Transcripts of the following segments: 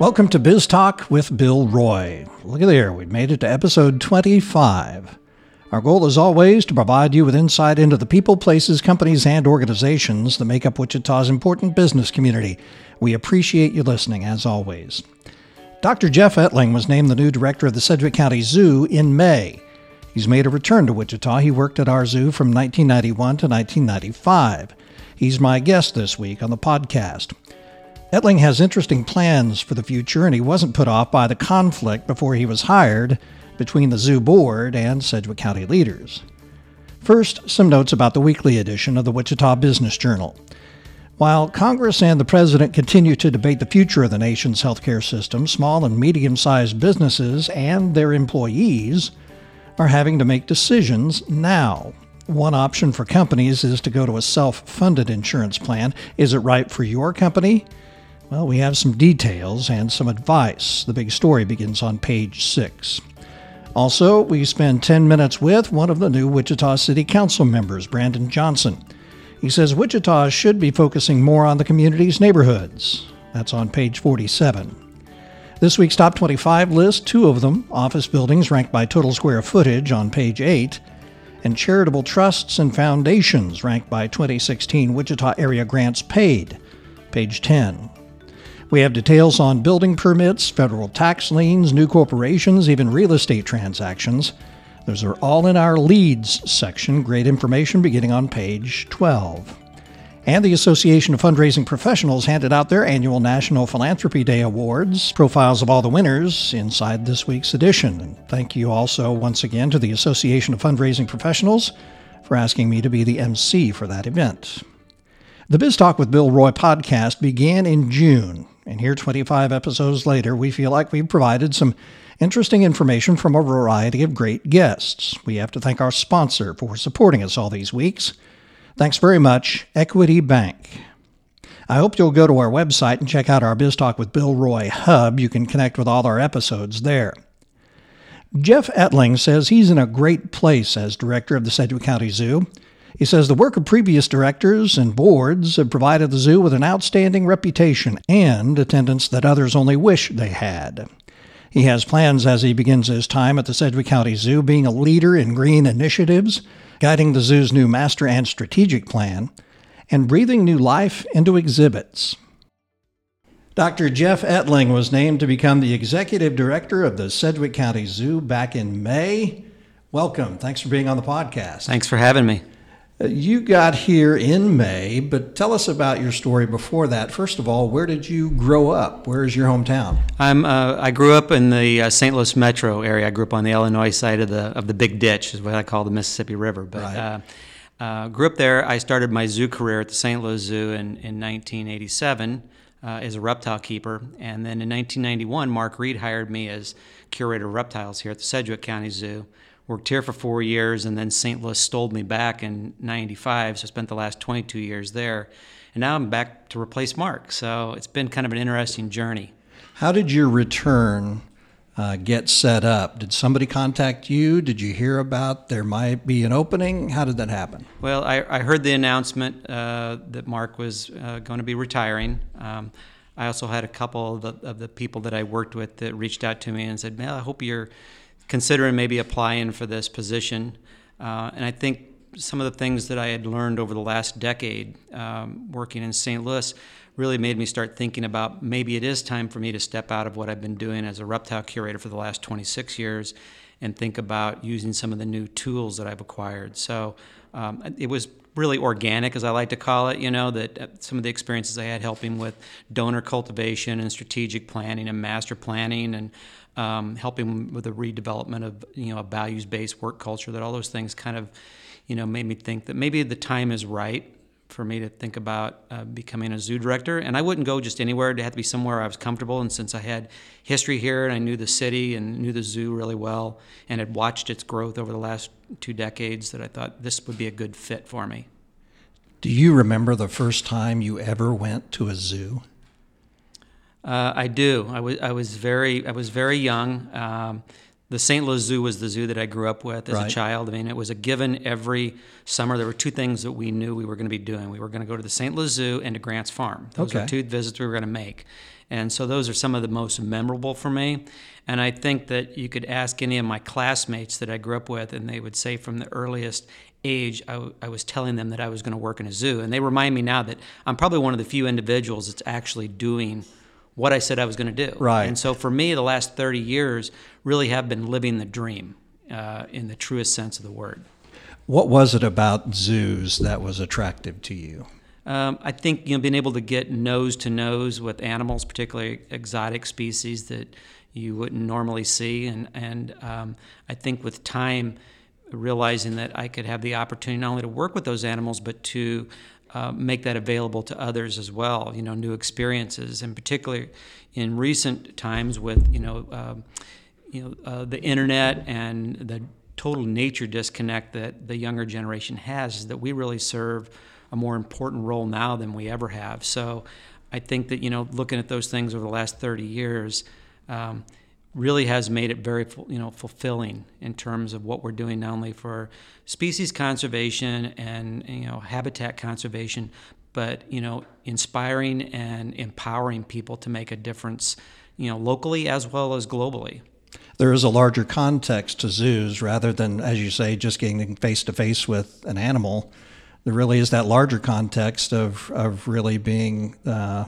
Welcome to Biz Talk with Bill Roy. Look at there, we've made it to episode 25. Our goal is always to provide you with insight into the people, places, companies, and organizations that make up Wichita's important business community. We appreciate you listening, as always. Dr. Jeff Ettling was named the new director of the Sedgwick County Zoo in May. He's made a return to Wichita. He worked at our zoo from 1991 to 1995. He's my guest this week on the podcast. Ettling has interesting plans for the future, and he wasn't put off by the conflict before he was hired between the zoo board and Sedgwick County leaders. First, some notes about the weekly edition of the Wichita Business Journal. While Congress and the President continue to debate the future of the nation's healthcare system, small and medium sized businesses and their employees are having to make decisions now. One option for companies is to go to a self funded insurance plan. Is it right for your company? Well, we have some details and some advice. The big story begins on page 6. Also, we spend 10 minutes with one of the new Wichita City Council members, Brandon Johnson. He says Wichita should be focusing more on the community's neighborhoods. That's on page 47. This week's top 25 list, two of them office buildings ranked by total square footage on page 8, and charitable trusts and foundations ranked by 2016 Wichita area grants paid, page 10. We have details on building permits, federal tax liens, new corporations, even real estate transactions. Those are all in our leads section. Great information beginning on page 12. And the Association of Fundraising Professionals handed out their annual National Philanthropy Day Awards, profiles of all the winners inside this week's edition. And thank you also once again to the Association of Fundraising Professionals for asking me to be the MC for that event. The Biz Talk with Bill Roy podcast began in June and here, 25 episodes later, we feel like we've provided some interesting information from a variety of great guests. We have to thank our sponsor for supporting us all these weeks. Thanks very much, Equity Bank. I hope you'll go to our website and check out our Biz Talk with Bill Roy hub. You can connect with all our episodes there. Jeff Ettling says he's in a great place as director of the Sedgwick County Zoo. He says the work of previous directors and boards have provided the zoo with an outstanding reputation and attendance that others only wish they had. He has plans as he begins his time at the Sedgwick County Zoo, being a leader in green initiatives, guiding the zoo's new master and strategic plan, and breathing new life into exhibits. Dr. Jeff Ettling was named to become the executive director of the Sedgwick County Zoo back in May. Welcome. Thanks for being on the podcast. Thanks for having me. Uh, you got here in May, but tell us about your story before that. First of all, where did you grow up? Where is your hometown? I'm. Uh, I grew up in the uh, St. Louis metro area. I grew up on the Illinois side of the of the Big Ditch, is what I call the Mississippi River. But right. Uh, uh, grew up there. I started my zoo career at the St. Louis Zoo in, in 1987 uh, as a reptile keeper, and then in 1991, Mark Reed hired me as curator of reptiles here at the Sedgwick County Zoo worked here for four years, and then St. Louis stole me back in '95. So I spent the last 22 years there, and now I'm back to replace Mark. So it's been kind of an interesting journey. How did your return uh, get set up? Did somebody contact you? Did you hear about there might be an opening? How did that happen? Well, I, I heard the announcement uh, that Mark was uh, going to be retiring. Um, I also had a couple of the, of the, people that I worked with that reached out to me and said, "Man, I hope you're." Considering maybe applying for this position. Uh, and I think some of the things that I had learned over the last decade um, working in St. Louis really made me start thinking about maybe it is time for me to step out of what I've been doing as a reptile curator for the last 26 years and think about using some of the new tools that I've acquired. So um, it was really organic, as I like to call it, you know, that uh, some of the experiences I had helping with donor cultivation and strategic planning and master planning and um, helping with the redevelopment of you know a values-based work culture. That all those things kind of you know made me think that maybe the time is right for me to think about uh, becoming a zoo director. And I wouldn't go just anywhere; it had to be somewhere I was comfortable. And since I had history here and I knew the city and knew the zoo really well and had watched its growth over the last two decades, that I thought this would be a good fit for me. Do you remember the first time you ever went to a zoo? Uh, I do. I was I was very I was very young. Um, the St. Louis Zoo was the zoo that I grew up with as Right. a child. I mean, it was a given every summer. There were two things that we knew we were going to be doing. We were going to go to the St. Louis Zoo and to Grant's Farm. Those Okay. were two visits we were going to make. And so those are some of the most memorable for me. And I think that you could ask any of my classmates that I grew up with, and they would say from the earliest age, I, w- I was telling them that I was going to work in a zoo. And they remind me now that I'm probably one of the few individuals that's actually doing what I said I was going to do. Right. And so for me, the last 30 years really have been living the dream uh, in the truest sense of the word. What was it about zoos that was attractive to you? Um, I think you know being able to get nose to nose with animals, particularly exotic species that you wouldn't normally see, and and um, I think with time, realizing that I could have the opportunity not only to work with those animals but to uh, make that available to others as well. You know, new experiences, and particularly in recent times with you know. Um, you know, uh, the internet and the total nature disconnect that the younger generation has is that we really serve a more important role now than we ever have. So I think that, you know, looking at those things over the last 30 years um, really has made it very, you know, fulfilling in terms of what we're doing not only for species conservation and, you know, habitat conservation, but, you know, inspiring and empowering people to make a difference, you know, locally as well as globally. There is a larger context to zoos rather than, as you say, just getting face to face with an animal. There really is that larger context of, of really being uh,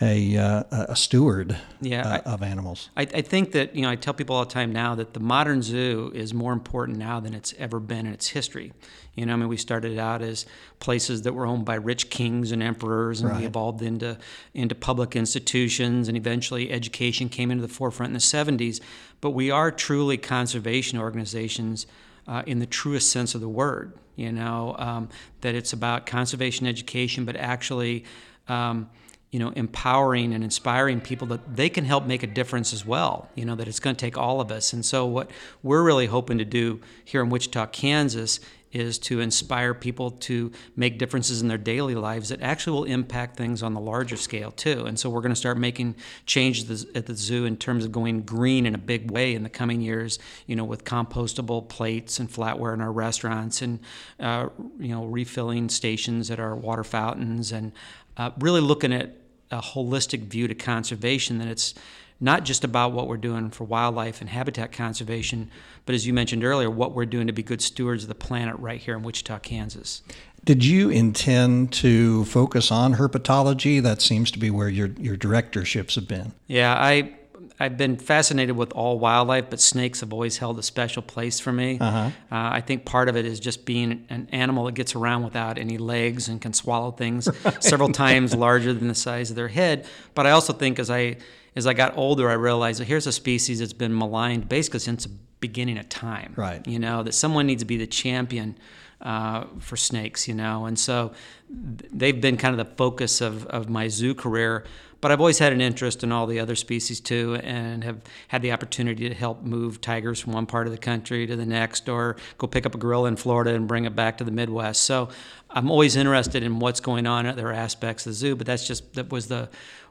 a, uh, a steward Yeah, uh, I- of animals. I, I think that you know I tell people all the time now that the modern zoo is more important now than it's ever been in its history. You know, I mean, we started out as places that were owned by rich kings and emperors, and Right. we evolved into into public institutions, and eventually education came into the forefront in the '70s. But we are truly conservation organizations uh, in the truest sense of the word. You know, um, that it's about conservation education, but actually. Um, you know, empowering and inspiring people that they can help make a difference as well. You know, that it's going to take all of us. And so, what we're really hoping to do here in Wichita, Kansas, is to inspire people to make differences in their daily lives that actually will impact things on the larger scale too. And so, we're going to start making changes at the zoo in terms of going green in a big way in the coming years. You know, with compostable plates and flatware in our restaurants, and uh, you know, refilling stations at our water fountains, and uh, really looking at a holistic view to conservation that it's not just about what we're doing for wildlife and habitat conservation, but as you mentioned earlier, what we're doing to be good stewards of the planet right here in Wichita, Kansas. Did you intend to focus on herpetology? That seems to be where your, your directorships have been. Yeah, I I've been fascinated with all wildlife, but snakes have always held a special place for me. Uh-huh. Uh, I think part of it is just being an animal that gets around without any legs and can swallow things several times larger than the size of their head. But I also think as I as I got older, I realized that here's a species that's been maligned basically since the beginning of time. Right. You know that someone needs to be the champion uh, for snakes. You know, and so they've been kind of the focus of of my zoo career. But I've always had an interest in all the other species too, and have had the opportunity to help move tigers from one part of the country to the next, or go pick up a gorilla in Florida and bring it back to the Midwest. So I'm always interested in what's going on at other aspects of the zoo. But that's just that was the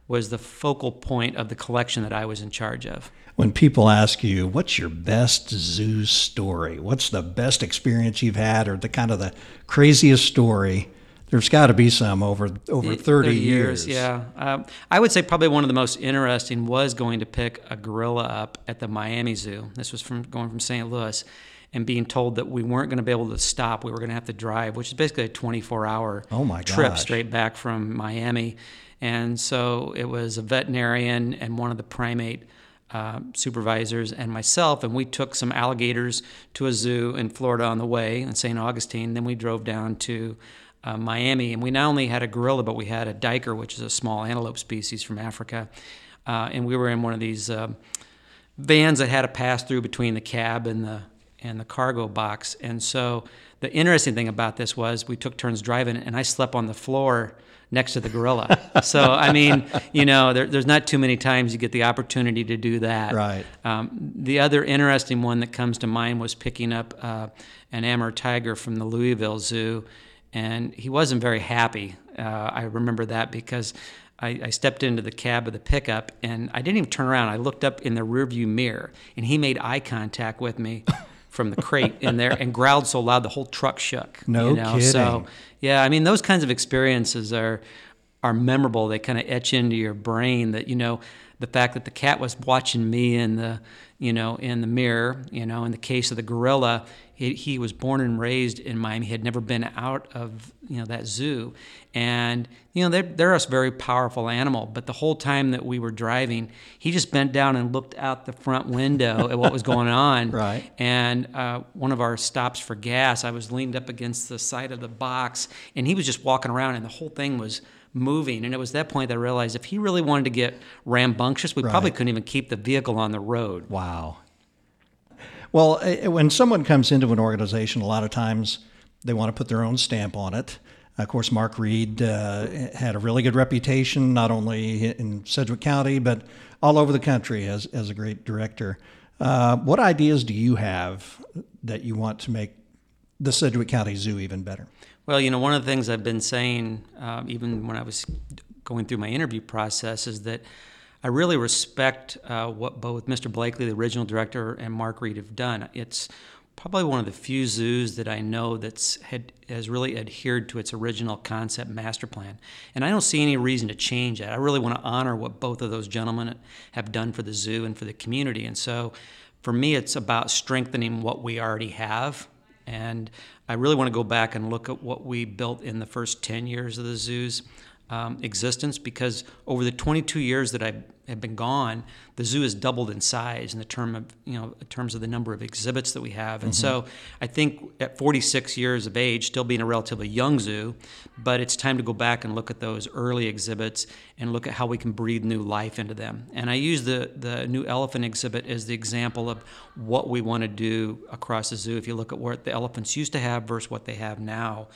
was the focal point of the collection that I was in charge of. When people ask you, what's your best zoo story? What's the best experience you've had or the kind of the craziest story? There's got to be some over over 30, years. Yeah, um, I would say probably one of the most interesting was going to pick a gorilla up at the Miami Zoo. This was from going from St. Louis, and being told that we weren't going to be able to stop. We were going to have to drive, which is basically a 24-hour Oh, trip gosh. straight back from Miami. And so it was a veterinarian and one of the primate uh, supervisors and myself, and we took some alligators to a zoo in Florida on the way in St. Augustine. Then we drove down to uh, Miami, and we not only had a gorilla, but we had a duiker, which is a small antelope species from Africa. Uh, and we were in one of these uh, vans that had a pass through between the cab and the and the cargo box. And so the interesting thing about this was we took turns driving, and I slept on the floor next to the gorilla. so I mean, you know, there, there's not too many times you get the opportunity to do that. Right. Um, the other interesting one that comes to mind was picking up uh, an Amur tiger from the Louisville Zoo, and he wasn't very happy Uh, I remember that because I, I, stepped into the cab of the pickup and I didn't even turn around. I looked up in the rearview mirror and he made eye contact with me from the crate in there and growled so loud the whole truck shook. No you know? kidding. So yeah, I mean those kinds of experiences are are memorable. They kind of etch into your brain that you know the fact that the cat was watching me in the you know in the mirror you know in the case of the gorilla he, he was born and raised in miami. He had never been out of you know that zoo. And you know they're, they're a very powerful animal but the whole time that we were driving he just bent down and looked out the front window at what was going on. Right. And uh, one of our stops for gas i was leaned up against the side of the box and he was just walking around and the whole thing was moving. And it was that point that I realized if he really wanted to get rambunctious, we Right. probably couldn't even keep the vehicle on the road. Wow. Well, eh, when someone comes into an organization, a lot of times they want to put their own stamp on it. Of course, Mark Reed uh, had a really good reputation, not only in Sedgwick County, but all over the country as, as a great director. Uh, what ideas do you have that you want to make the Sedgwick County Zoo even better? Well, you know, one of the things I've been saying, um, even when I was going through my interview process, is that I really respect uh, what both Mr. Blakely, the original director, and Mark Reed have done. It's probably one of the few zoos that I know that's had has really adhered to its original concept master plan, and I don't see any reason to change that. I really want to honor what both of those gentlemen have done for the zoo and for the community, and so for me, it's about strengthening what we already have and I really want to go back and look at what we built in the first 10 years of the zoo's um, existence because over the 22 years that I have been gone, the zoo has doubled in size in the term of you know in terms of the number of exhibits that we have. And so mm-hmm. I think at 46 years of age, still being a relatively young zoo, but it's time to go back and look at those early exhibits and look at how we can breathe new life into them. And I use the the new elephant exhibit as the example of what we want to do across the zoo. If you look at what the elephants used to have versus what they have now,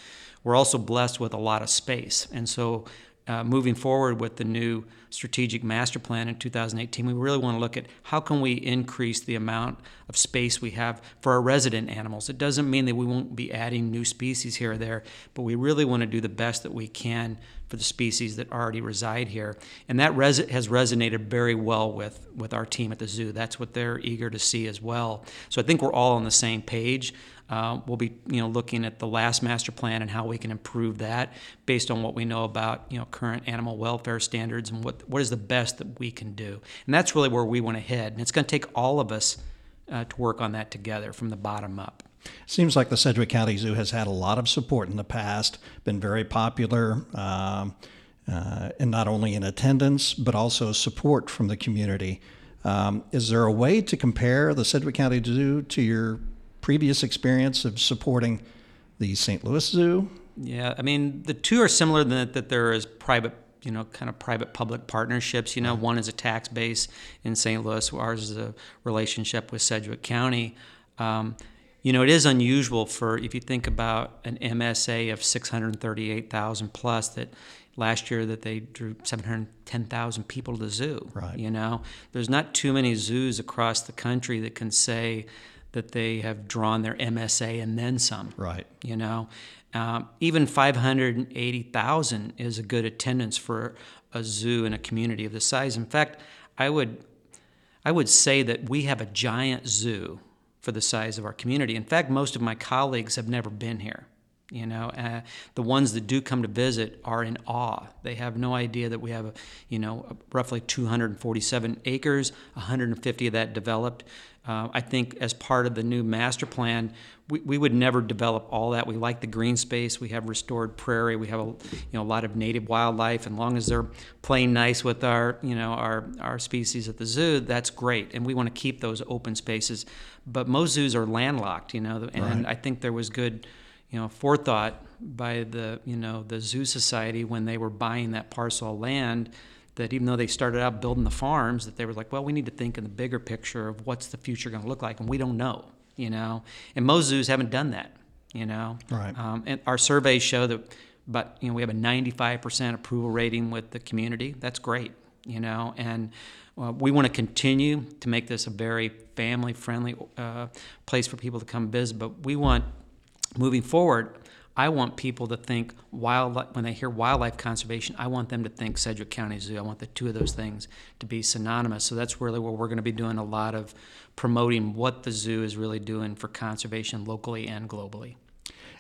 we're also blessed with a lot of space. And so uh, moving forward with the new strategic master plan in 2018, we really want to look at how can we increase the amount of space we have for our resident animals. It doesn't mean that we won't be adding new species here or there, but we really want to do the best that we can for the species that already reside here. And that res- has resonated very well with, with our team at the zoo. That's what they're eager to see as well. So I think we're all on the same page. Uh, we'll be, you know, looking at the last master plan and how we can improve that based on what we know about, you know, current animal welfare standards and what what is the best that we can do. And that's really where we want to head. And it's going to take all of us uh, to work on that together from the bottom up. Seems like the Sedgwick County Zoo has had a lot of support in the past, been very popular, um, uh, and not only in attendance, but also support from the community. Um, is there a way to compare the Sedgwick County Zoo to your previous experience of supporting the St. Louis Zoo? Yeah, I mean the two are similar in that, that there is private, you know, kind of private-public partnerships. You know, one is a tax base in St. Louis, ours is a relationship with Sedgwick County. Um, you know, it is unusual for if you think about an MSA of 638,000 plus that last year that they drew 710,000 people to the zoo. Right. You know, there's not too many zoos across the country that can say that they have drawn their MSA and then some. Right. You know, um, even 580,000 is a good attendance for a zoo in a community of this size. In fact, I would, I would say that we have a giant zoo for the size of our community. In fact, most of my colleagues have never been here. You know, uh, the ones that do come to visit are in awe. They have no idea that we have, you know, roughly 247 acres, 150 of that developed. Uh, I think as part of the new master plan, we, we would never develop all that. We like the green space. We have restored prairie. We have a, you know, a lot of native wildlife. And long as they're playing nice with our, you know, our, our species at the zoo, that's great. And we want to keep those open spaces. But most zoos are landlocked, you know, and Right. I think there was good you know forethought by the you know the zoo society when they were buying that parcel of land that even though they started out building the farms that they were like well we need to think in the bigger picture of what's the future going to look like and we don't know you know? And most zoos haven't done that you know? Right. um, and our surveys show that but you know we have a 95% approval rating with the community. That's great you know? And uh, we want to continue to make this a very family friendly uh, place for people to come visit but we want moving forward I want people to think wildlife when they hear wildlife conservation. I want them to think Sedgwick County Zoo. I want the two of those things to be synonymous. So that's really where we're going to be doing a lot of promoting what the zoo is really doing for conservation locally and globally.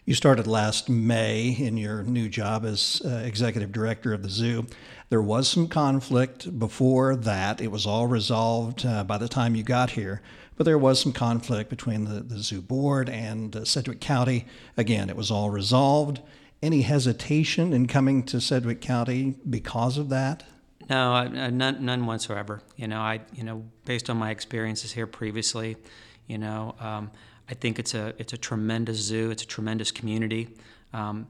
You started last May in your new job as uh, executive director of the zoo. There was some conflict before that. It was all resolved uh, by the time you got here, but there was some conflict between the, the zoo board and uh, Sedgwick County. Again, it was all resolved. Any hesitation in coming to Sedgwick County because of that? No, I, none, none whatsoever. You know, I, you know, based on my experiences here previously, you know, um, I think it's a it's a tremendous zoo. It's a tremendous community. Um,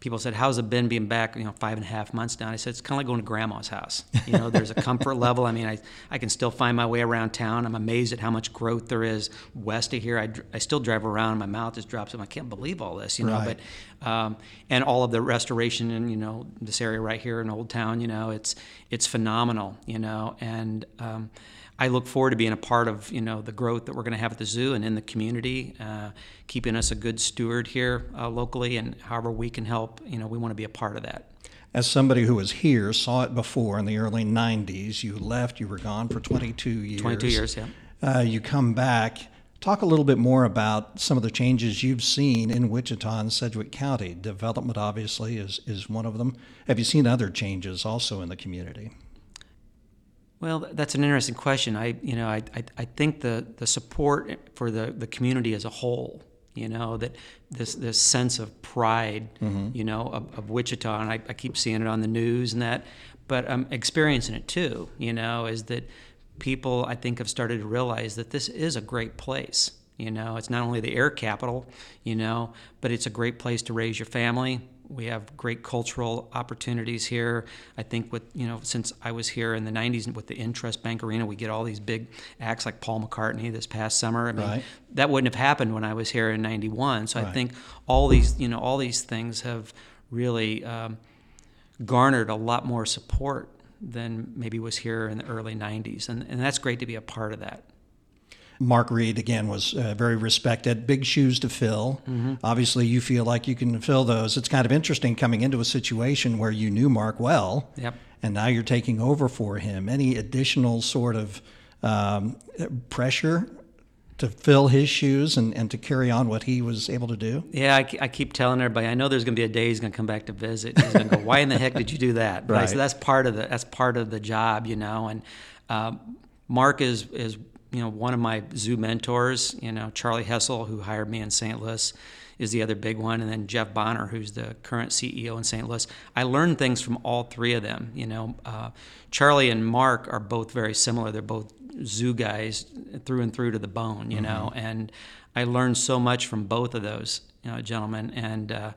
people said, "How's it been being back?" You know, five and a half months now. I said, "It's kind of like going to grandma's house. You know, there's a comfort level. I mean, I I can still find my way around town. I'm amazed at how much growth there is west of here. I, I still drive around. My mouth just drops. I can't believe all this. You know, right. but um, and all of the restoration in you know this area right here in Old Town. You know, it's it's phenomenal. You know, and um, I look forward to being a part of you know the growth that we're going to have at the zoo and in the community, uh, keeping us a good steward here uh, locally, and however we can help, you know, we want to be a part of that. As somebody who was here, saw it before in the early '90s. You left. You were gone for 22 years. 22 years, yeah. Uh, you come back. Talk a little bit more about some of the changes you've seen in Wichita and Sedgwick County. Development, obviously, is, is one of them. Have you seen other changes also in the community? Well, that's an interesting question. I, you know, I, I, I think the, the support for the, the community as a whole, you know, that this, this sense of pride, mm-hmm. you know, of, of, Wichita, and I, I keep seeing it on the news and that, but I'm experiencing it too, you know, is that people, I think, have started to realize that this is a great place. You know, it's not only the air capital, you know, but it's a great place to raise your family we have great cultural opportunities here. I think with you know since I was here in the '90s with the Intrust Bank Arena, we get all these big acts like Paul McCartney this past summer. I mean, right. that wouldn't have happened when I was here in '91. So right. I think all these you know all these things have really um, garnered a lot more support than maybe was here in the early '90s, and and that's great to be a part of that. Mark Reed, again, was uh, very respected. Big shoes to fill. Mm-hmm. Obviously, you feel like you can fill those. It's kind of interesting coming into a situation where you knew Mark well, yep. and now you're taking over for him. Any additional sort of um, pressure to fill his shoes and, and to carry on what he was able to do? Yeah, I, I keep telling everybody. I know there's going to be a day he's going to come back to visit. He's going to go, "Why in the heck did you do that?" Right. So that's part of the that's part of the job, you know. And uh, Mark is is you know, one of my zoo mentors, you know, Charlie Hoessle, who hired me in St. Louis, is the other big one, and then Jeff Bonner, who's the current CEO in St. Louis. I learned things from all three of them. You know, uh, Charlie and Mark are both very similar. They're both zoo guys through and through to the bone. You mm-hmm. know, and I learned so much from both of those you know, gentlemen. And uh,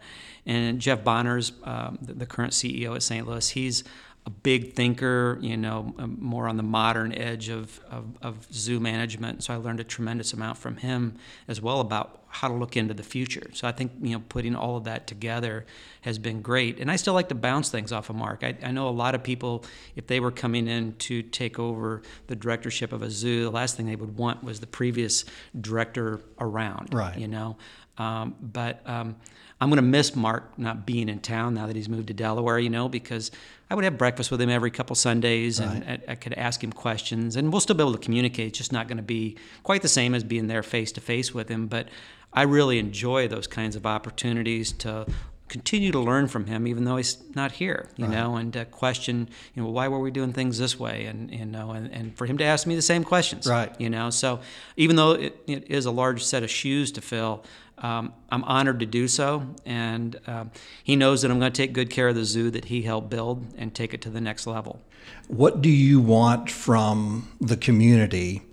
and Jeff Bonner's um, the, the current CEO at St. Louis. He's a big thinker, you know, um, more on the modern edge of, of, of, zoo management. So I learned a tremendous amount from him as well about how to look into the future. So I think, you know, putting all of that together has been great. And I still like to bounce things off of Mark. I, I know a lot of people, if they were coming in to take over the directorship of a zoo, the last thing they would want was the previous director around, right. you know. Um, but um, I'm going to miss Mark not being in town now that he's moved to Delaware, you know, because I would have breakfast with him every couple Sundays and right. I, I, could ask him questions and we'll still be able to communicate. It's just not going to be quite the same as being there face to face with him. But I really enjoy those kinds of opportunities to continue to learn from him, even though he's not here, you right. know, and question, you know, why were we doing things this way? And, you know, and, and for him to ask me the same questions, right. you know, so even though it, it is a large set of shoes to fill, um, I'm honored to do so, and uh, he knows that I'm going to take good care of the zoo that he helped build and take it to the next level. What do you want from the community?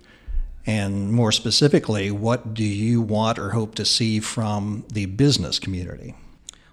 And more specifically, what do you want or hope to see from the business community?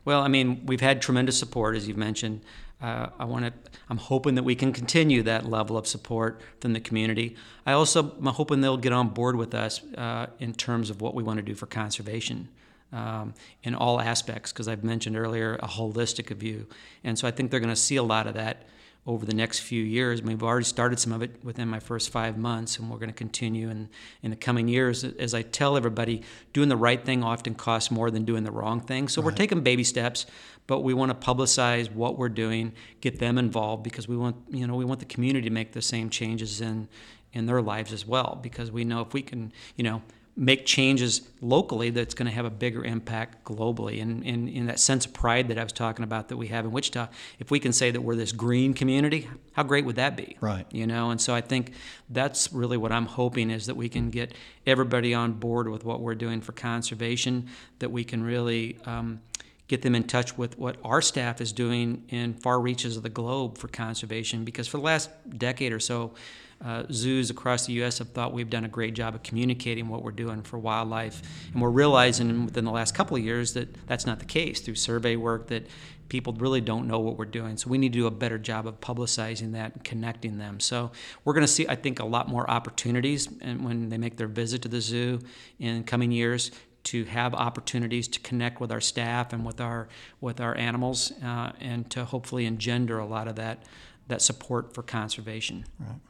Well, I mean, we've had tremendous support, as you've mentioned. Uh, I want to. I'm hoping that we can continue that level of support from the community. I also am hoping they'll get on board with us uh, in terms of what we want to do for conservation um, in all aspects, because I've mentioned earlier a holistic view, and so I think they're going to see a lot of that over the next few years. We've already started some of it within my first five months, and we're going to continue in, in the coming years. As I tell everybody, doing the right thing often costs more than doing the wrong thing. So right. we're taking baby steps, but we want to publicize what we're doing, get them involved because we want you know we want the community to make the same changes in in their lives as well. Because we know if we can you know make changes locally that's going to have a bigger impact globally. And in that sense of pride that I was talking about that we have in Wichita, if we can say that we're this green community, how great would that be? Right. You know, and so I think that's really what I'm hoping is that we can get everybody on board with what we're doing for conservation, that we can really um, get them in touch with what our staff is doing in far reaches of the globe for conservation. Because for the last decade or so, uh, zoos across the U.S. have thought we've done a great job of communicating what we're doing for wildlife, and we're realizing within the last couple of years that that's not the case through survey work that people really don't know what we're doing. So we need to do a better job of publicizing that and connecting them. So we're going to see, I think, a lot more opportunities and when they make their visit to the zoo in coming years to have opportunities to connect with our staff and with our with our animals uh, and to hopefully engender a lot of that that support for conservation. Right.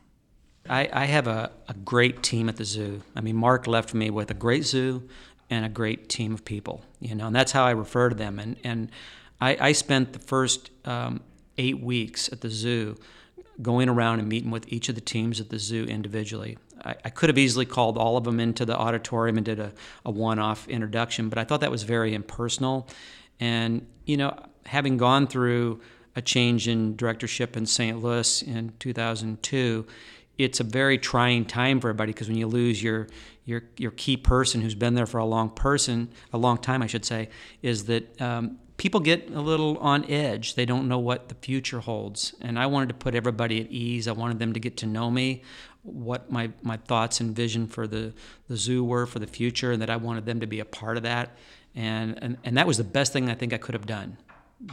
I, I have a, a great team at the zoo. I mean, Mark left me with a great zoo and a great team of people, you know, and that's how I refer to them. And, and I, I spent the first um, eight weeks at the zoo going around and meeting with each of the teams at the zoo individually. I, I could have easily called all of them into the auditorium and did a, a one off introduction, but I thought that was very impersonal. And, you know, having gone through a change in directorship in St. Louis in 2002, it's a very trying time for everybody because when you lose your your your key person who's been there for a long person a long time I should say is that um, people get a little on edge. They don't know what the future holds. And I wanted to put everybody at ease. I wanted them to get to know me what my my thoughts and vision for the the zoo were for the future and that I wanted them to be a part of that. And and, and that was the best thing I think I could have done.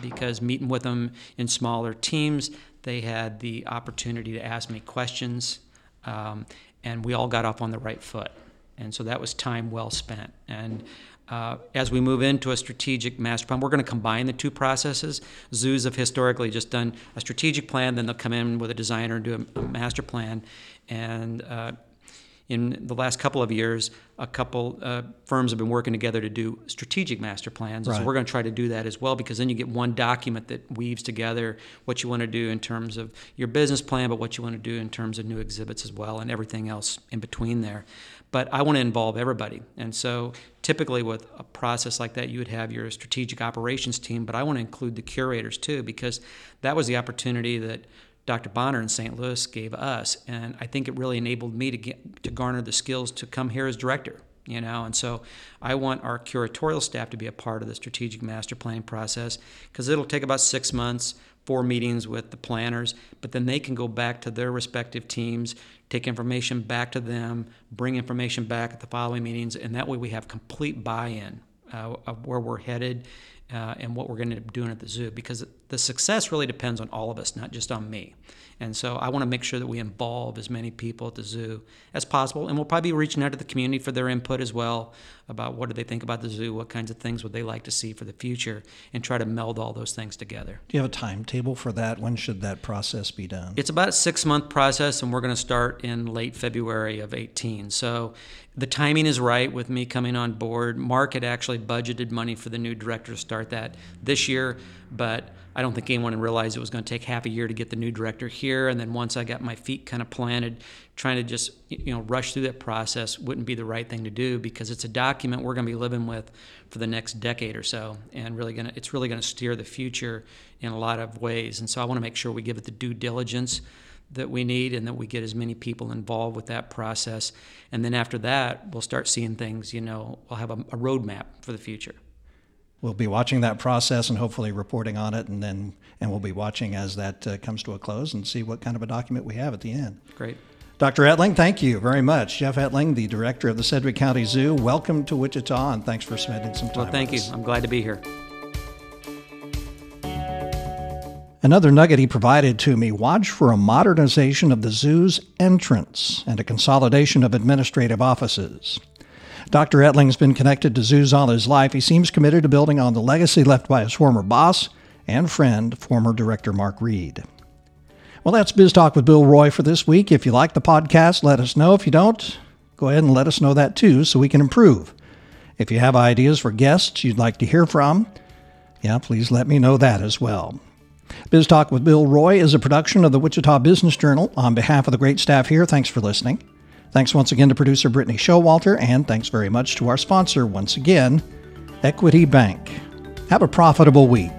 Because meeting with them in smaller teams they had the opportunity to ask me questions, um, and we all got off on the right foot. And so that was time well spent. And uh, as we move into a strategic master plan, we're going to combine the two processes. Zoos have historically just done a strategic plan, then they'll come in with a designer and do a, a master plan. And uh, in the last couple of years, a couple uh, firms have been working together to do strategic master plans. Right. So we're going to try to do that as well because then you get one document that weaves together what you want to do in terms of your business plan, but what you want to do in terms of new exhibits as well, and everything else in between there. But I want to involve everybody, and so typically with a process like that, you would have your strategic operations team, but I want to include the curators too because that was the opportunity that Dr. Bonner in St. Louis gave us, and I think it really enabled me to get to garner the skills to come here as director. You know, and so I want our curatorial staff to be a part of the strategic master planning process because it'll take about six months, four meetings with the planners, but then they can go back to their respective teams, take information back to them, bring information back at the following meetings, and that way we have complete buy-in uh, of where we're headed uh, and what we're going to be doing at the zoo because the success really depends on all of us, not just on me. And so I want to make sure that we involve as many people at the zoo as possible. And we'll probably be reaching out to the community for their input as well about what do they think about the zoo, what kinds of things would they like to see for the future, and try to meld all those things together. Do you have a timetable for that? When should that process be done? It's about a six month process, and we're going to start in late February of 18. So the timing is right with me coming on board. Mark had actually budgeted money for the new director to start that this year, but I don't think anyone realized it was going to take half a year to get the new director here. And then once I got my feet kind of planted, trying to just you know rush through that process wouldn't be the right thing to do because it's a document we're going to be living with for the next decade or so, and really going to it's really going to steer the future in a lot of ways. And so I want to make sure we give it the due diligence that we need and that we get as many people involved with that process. And then after that, we'll start seeing things, you know, we'll have a, a roadmap for the future. We'll be watching that process and hopefully reporting on it, and then and we'll be watching as that uh, comes to a close and see what kind of a document we have at the end. Great. Dr. Ettling, thank you very much. Jeff Ettling, the director of the Sedgwick County Zoo, welcome to Wichita, and thanks for spending some time. Well, thank you. Us. I'm glad to be here. Another nugget he provided to me watch for a modernization of the zoo's entrance and a consolidation of administrative offices. Dr. Ettling's been connected to zoos all his life. He seems committed to building on the legacy left by his former boss and friend, former director Mark Reed. Well, that's Biz Talk with Bill Roy for this week. If you like the podcast, let us know. If you don't, go ahead and let us know that too so we can improve. If you have ideas for guests you'd like to hear from, yeah, please let me know that as well. Biz Talk with Bill Roy is a production of the Wichita Business Journal. On behalf of the great staff here, thanks for listening. Thanks once again to producer Brittany Showalter, and thanks very much to our sponsor once again, Equity Bank. Have a profitable week.